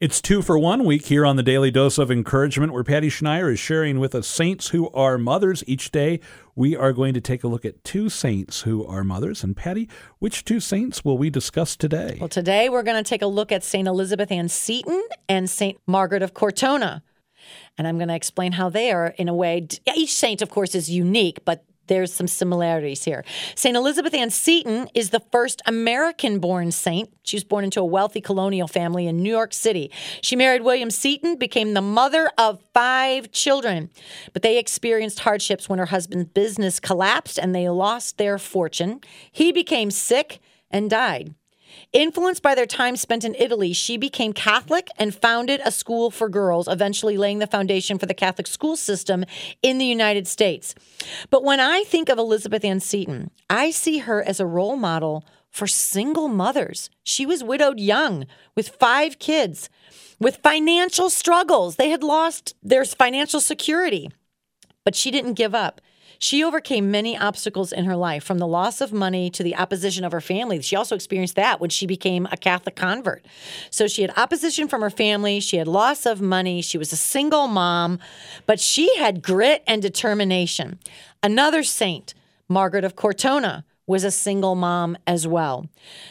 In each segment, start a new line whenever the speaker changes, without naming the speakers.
It's two for one week here on the Daily Dose of Encouragement, where Patty Schneier is sharing with us saints who are mothers. Each day, we are going to take a look at two saints who are mothers. And Patty, which two saints will we discuss today?
Well, today we're going to take a look at St. Elizabeth Ann Seton and St. Margaret of Cortona. And I'm going to explain how they are, in a way, each saint, of course, is unique, but there's some similarities here. St. Elizabeth Ann Seton is the first American born saint. She was born into a wealthy colonial family in New York City. She married William Seton, became the mother of five children. But they experienced hardships when her husband's business collapsed and they lost their fortune. He became sick and died. Influenced by their time spent in Italy, she became Catholic and founded a school for girls, eventually laying the foundation for the Catholic school system in the United States. But when I think of Elizabeth Ann Seton, I see her as a role model for single mothers. She was widowed young with five kids, with financial struggles. They had lost their financial security, but she didn't give up. She overcame many obstacles in her life, from the loss of money to the opposition of her family. She also experienced that when she became a Catholic convert. So she had opposition from her family, she had loss of money, she was a single mom, but she had grit and determination. Another saint, Margaret of Cortona, was a single mom as well.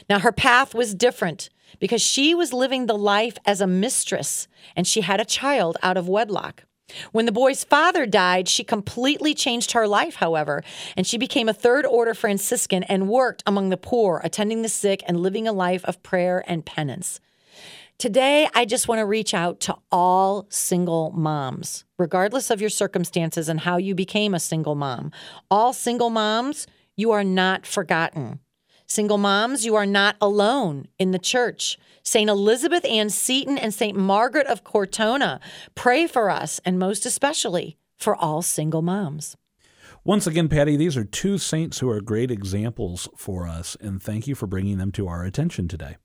Now, her path was different because she was living the life as a mistress and she had a child out of wedlock. When the boy's father died, she completely changed her life, however, and she became a third order Franciscan and worked among the poor, attending the sick, and living a life of prayer and penance. Today, I just want to reach out to all single moms, regardless of your circumstances and how you became a single mom. All single moms, you are not forgotten. Single moms, you are not alone in the church. St. Elizabeth Ann Seton and St. Margaret of Cortona pray for us, and most especially for all single moms.
Once again, Patty, these are two saints who are great examples for us, and thank you for bringing them to our attention today.